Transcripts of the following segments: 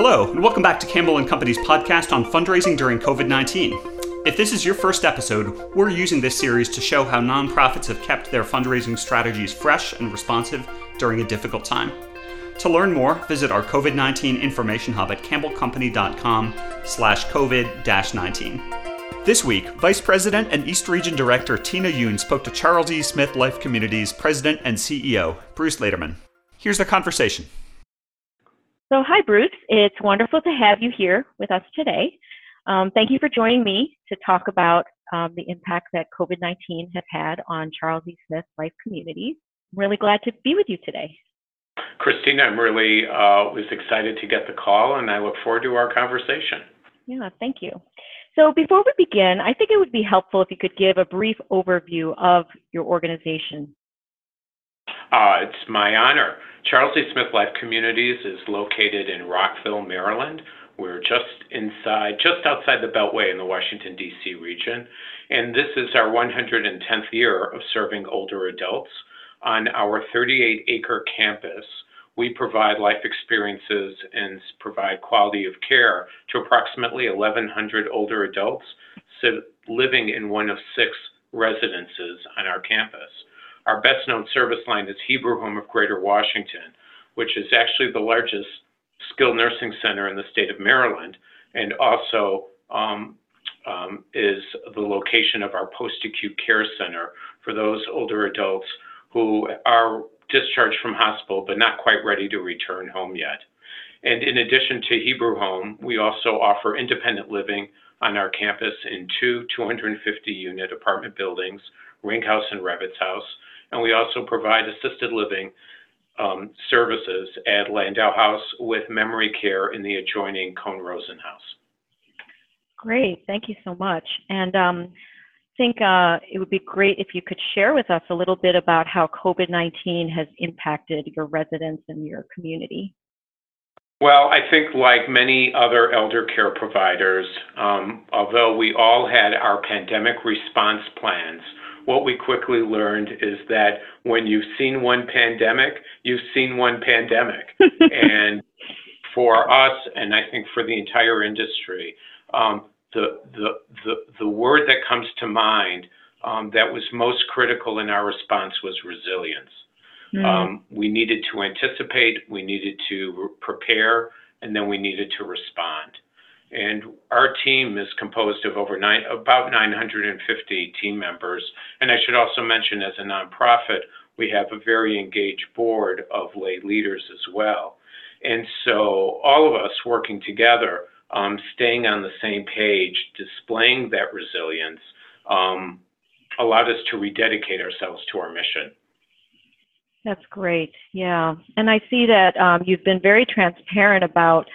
Hello, and welcome back to Campbell and Company's podcast on fundraising during COVID 19. If this is your first episode, we're using this series to show how nonprofits have kept their fundraising strategies fresh and responsive during a difficult time. To learn more, visit our COVID-19 information hub at campbellcompany.com slash COVID-19. This week, Vice President and East Region Director Tina Yoon spoke to Charles E. Smith Life Communities President and CEO, Bruce Lederman. Here's the conversation. So, hi, Bruce. It's wonderful to have you here with us today. Um, thank you for joining me to talk about um, the impact that COVID 19 has had on Charles E. Smith Life Communities. I'm really glad to be with you today. Christina, I'm really uh, was excited to get the call, and I look forward to our conversation. Yeah, thank you. So, before we begin, I think it would be helpful if you could give a brief overview of your organization. Uh, it's my honor. Charles E. Smith Life Communities is located in Rockville, Maryland. We're just inside, just outside the Beltway in the Washington, D.C. region. And this is our 110th year of serving older adults. On our 38 acre campus, we provide life experiences and provide quality of care to approximately 1,100 older adults living in one of six residences on our campus. Our best known service line is Hebrew Home of Greater Washington, which is actually the largest skilled nursing center in the state of Maryland and also um, um, is the location of our post acute care center for those older adults who are discharged from hospital but not quite ready to return home yet. And in addition to Hebrew Home, we also offer independent living on our campus in two 250 unit apartment buildings, Ring House and Revitz House, and we also provide assisted living um, services at Landow House with memory care in the adjoining Cohen Rosen House. Great, thank you so much. And um, I think uh, it would be great if you could share with us a little bit about how COVID 19 has impacted your residents and your community. Well, I think like many other elder care providers, um, although we all had our pandemic response plans, what we quickly learned is that when you've seen one pandemic, you've seen one pandemic. and for us, and I think for the entire industry, um, the, the, the, the word that comes to mind um, that was most critical in our response was resilience. Mm. Um, we needed to anticipate, we needed to prepare, and then we needed to respond. And our team is composed of over nine, about 950 team members. And I should also mention, as a nonprofit, we have a very engaged board of lay leaders as well. And so all of us working together, um, staying on the same page, displaying that resilience, um, allowed us to rededicate ourselves to our mission. That's great. Yeah. And I see that um, you've been very transparent about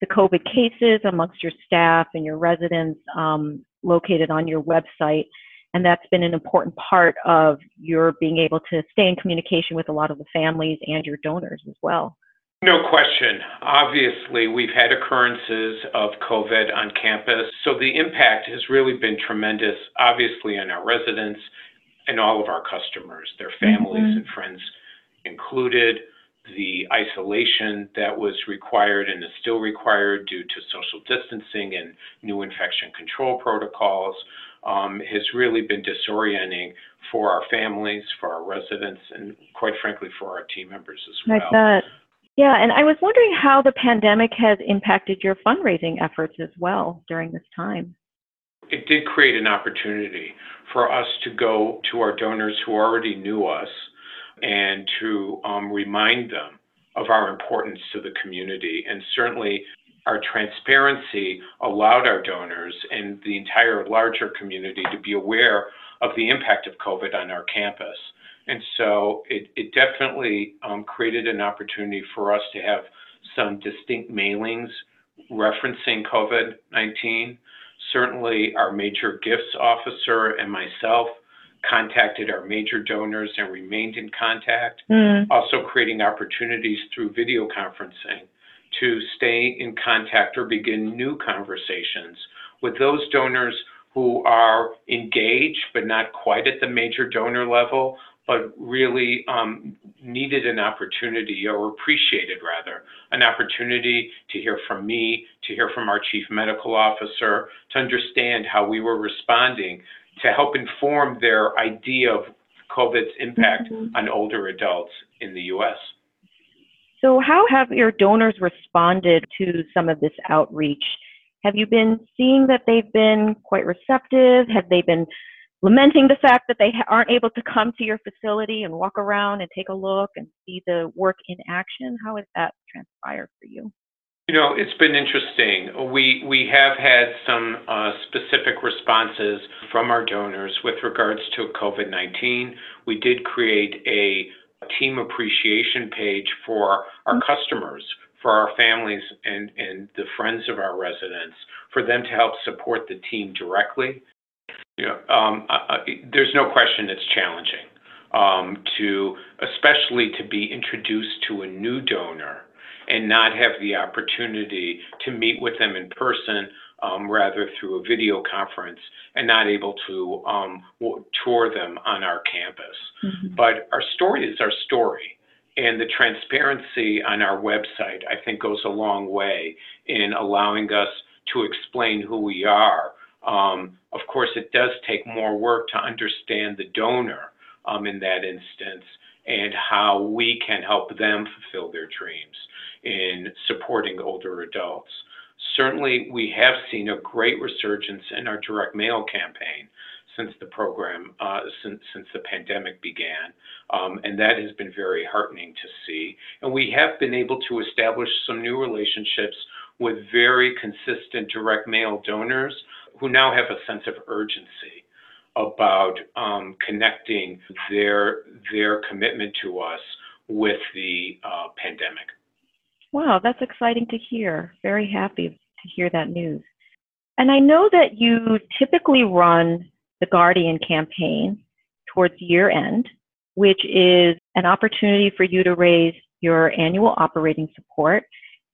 the COVID cases amongst your staff and your residents um, located on your website. And that's been an important part of your being able to stay in communication with a lot of the families and your donors as well. No question. Obviously, we've had occurrences of COVID on campus, so the impact has really been tremendous, obviously, on our residents and all of our customers, their families mm-hmm. and friends included the isolation that was required and is still required due to social distancing and new infection control protocols um, has really been disorienting for our families, for our residents, and quite frankly, for our team members as well. Like that. Yeah, and I was wondering how the pandemic has impacted your fundraising efforts as well during this time. It did create an opportunity for us to go to our donors who already knew us and to um, remind them of our importance to the community. And certainly, our transparency allowed our donors and the entire larger community to be aware of the impact of COVID on our campus. And so it, it definitely um, created an opportunity for us to have some distinct mailings referencing COVID 19. Certainly, our major gifts officer and myself contacted our major donors and remained in contact. Mm. Also, creating opportunities through video conferencing to stay in contact or begin new conversations with those donors who are engaged but not quite at the major donor level, but really um, needed an opportunity, or appreciated rather, an opportunity to hear from me, to hear from our chief medical officer, to understand how we were responding, to help inform their idea of COVID's impact mm-hmm. on older adults in the U.S. So, how have your donors responded to some of this outreach? Have you been seeing that they've been quite receptive? Have they been lamenting the fact that they aren't able to come to your facility and walk around and take a look and see the work in action? How has that transpired for you? You know, it's been interesting. We we have had some uh, specific responses from our donors with regards to COVID-19. We did create a team appreciation page for our customers, for our families and, and the friends of our residents, for them to help support the team directly. You know, um, I, I, there's no question it's challenging um, to, especially to be introduced to a new donor and not have the opportunity to meet with them in person, um, rather through a video conference, and not able to um, tour them on our campus. Mm-hmm. But our story is our story. And the transparency on our website, I think, goes a long way in allowing us to explain who we are um, of course, it does take more work to understand the donor um, in that instance and how we can help them fulfill their dreams in supporting older adults. Certainly, we have seen a great resurgence in our direct mail campaign since the program, uh, since, since the pandemic began. Um, and that has been very heartening to see. And we have been able to establish some new relationships with very consistent direct mail donors who now have a sense of urgency about um, connecting their their commitment to us with the uh, pandemic. Wow, that's exciting to hear. Very happy to hear that news. And I know that you typically run the Guardian campaign towards year end, which is an opportunity for you to raise your annual operating support,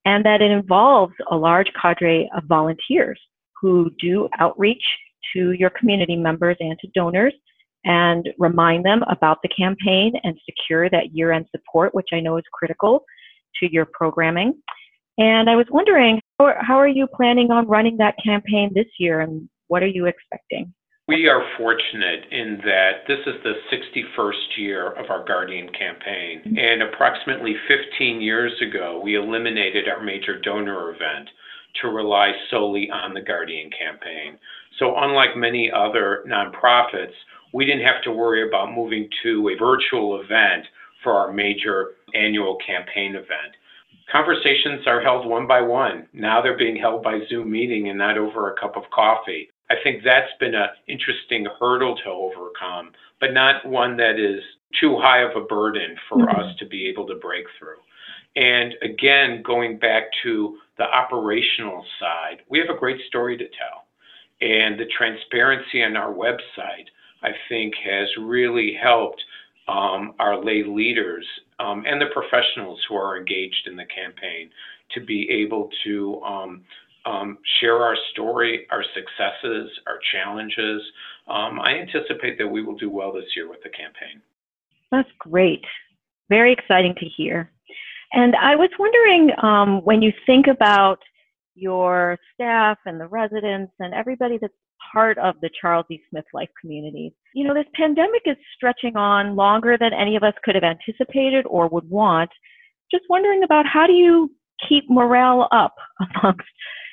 and that it involves a large cadre of volunteers who do outreach to your community members and to donors and remind them about the campaign and secure that year end support, which I know is critical to your programming. And I was wondering, how are you planning on running that campaign this year and what are you expecting? We are fortunate in that this is the 61st year of our Guardian campaign. Mm-hmm. And approximately 15 years ago, we eliminated our major donor event to rely solely on the Guardian campaign. So, unlike many other nonprofits, we didn't have to worry about moving to a virtual event for our major annual campaign event. Conversations are held one by one. Now they're being held by Zoom meeting and not over a cup of coffee. I think that's been an interesting hurdle to overcome, but not one that is too high of a burden for mm-hmm. us to be able to break through. And again, going back to the operational side, we have a great story to tell. And the transparency on our website, I think, has really helped um, our lay leaders um, and the professionals who are engaged in the campaign to be able to um, um share our story, our successes, our challenges. Um, I anticipate that we will do well this year with the campaign. That's great. Very exciting to hear. And I was wondering um, when you think about your staff and the residents and everybody that's part of the Charles E. Smith Life community, you know, this pandemic is stretching on longer than any of us could have anticipated or would want. Just wondering about how do you keep morale up amongst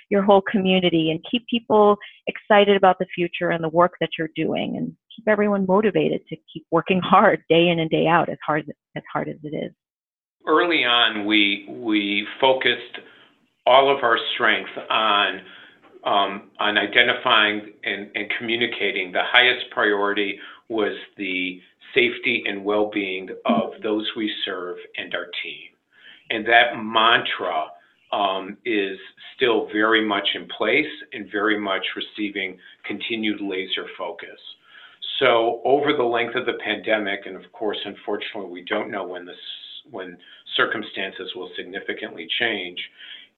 your whole community and keep people excited about the future and the work that you're doing and keep everyone motivated to keep working hard day in and day out as hard as hard as it is early on, we we focused all of our strength on um, on identifying and, and communicating. The highest priority was the safety and well-being of those we serve and our team, and that mantra um, is still very much in place and very much receiving continued laser focus. So over the length of the pandemic, and of course, unfortunately, we don't know when this when circumstances will significantly change,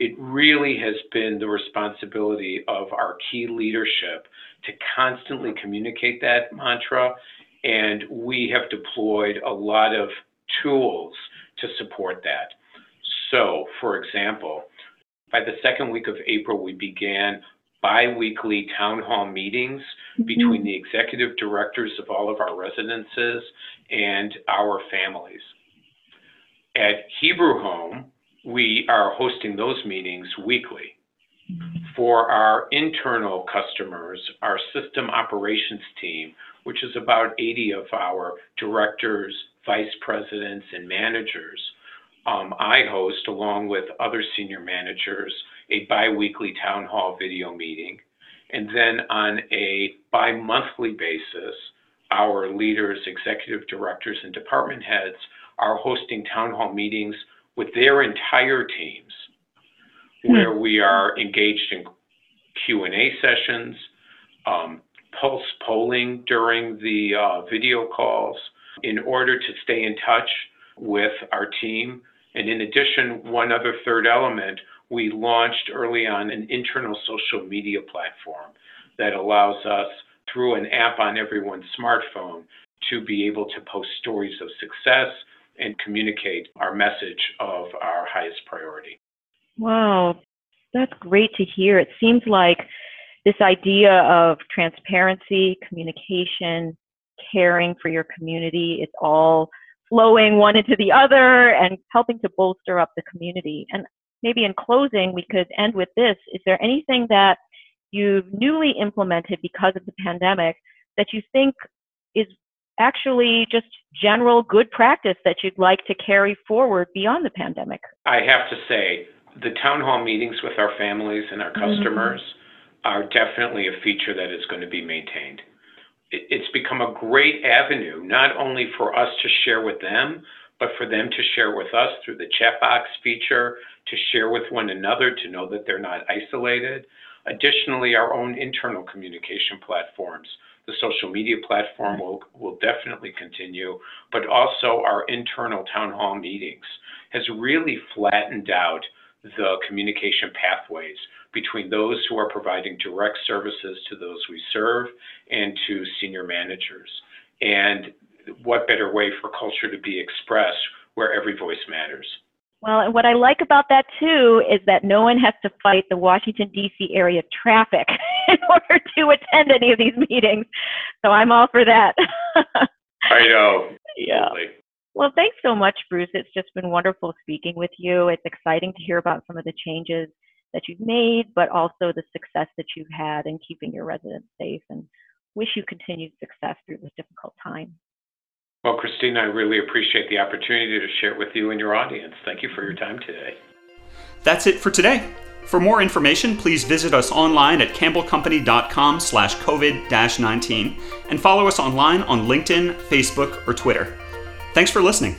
it really has been the responsibility of our key leadership to constantly communicate that mantra and we have deployed a lot of tools to support that. So, for example, by the second week of April, we began biweekly town hall meetings mm-hmm. between the executive directors of all of our residences and our families. At Hebrew Home, we are hosting those meetings weekly. Mm-hmm. For our internal customers, our system operations team, which is about 80 of our directors, vice presidents, and managers, um, I host, along with other senior managers, a biweekly town hall video meeting. And then on a bi monthly basis, our leaders, executive directors, and department heads are hosting town hall meetings with their entire teams hmm. where we are engaged in Q&A sessions, um, pulse polling during the uh, video calls in order to stay in touch with our team. And in addition, one other third element, we launched early on an internal social media platform that allows us, through an app on everyone's smartphone, to be able to post stories of success and communicate our message of our highest priority. Wow, that's great to hear. It seems like this idea of transparency, communication, caring for your community, it's all flowing one into the other and helping to bolster up the community. And maybe in closing, we could end with this. Is there anything that you've newly implemented because of the pandemic that you think is actually just general good practice that you'd like to carry forward beyond the pandemic? I have to say, the town hall meetings with our families and our mm-hmm. customers mm-hmm. are definitely a feature that is going to be maintained it's become a great avenue, not only for us to share with them, but for them to share with us through the chat box feature, to share with one another, to know that they're not isolated. Additionally, our own internal communication platforms, social media platform will, will definitely continue, but also our internal town hall meetings has really flattened out the communication pathways between those who are providing direct services to those we serve and to senior managers. And what better way for culture to be expressed where every voice matters? Well, and what I like about that too is that no one has to fight the Washington, D.C. area traffic in order to attend any of these meetings. So I'm all for that. I know. Yeah. Well, thanks so much, Bruce. It's just been wonderful speaking with you. It's exciting to hear about some of the changes that you've made, but also the success that you've had in keeping your residents safe and wish you continued success through this difficult time. Well, Christina, I really appreciate the opportunity to share it with you and your audience. Thank you for your time today. That's it for today. For more information, please visit us online at campbellcompany.com slash COVID-19 and follow us online on LinkedIn, Facebook, or Twitter. Thanks for listening.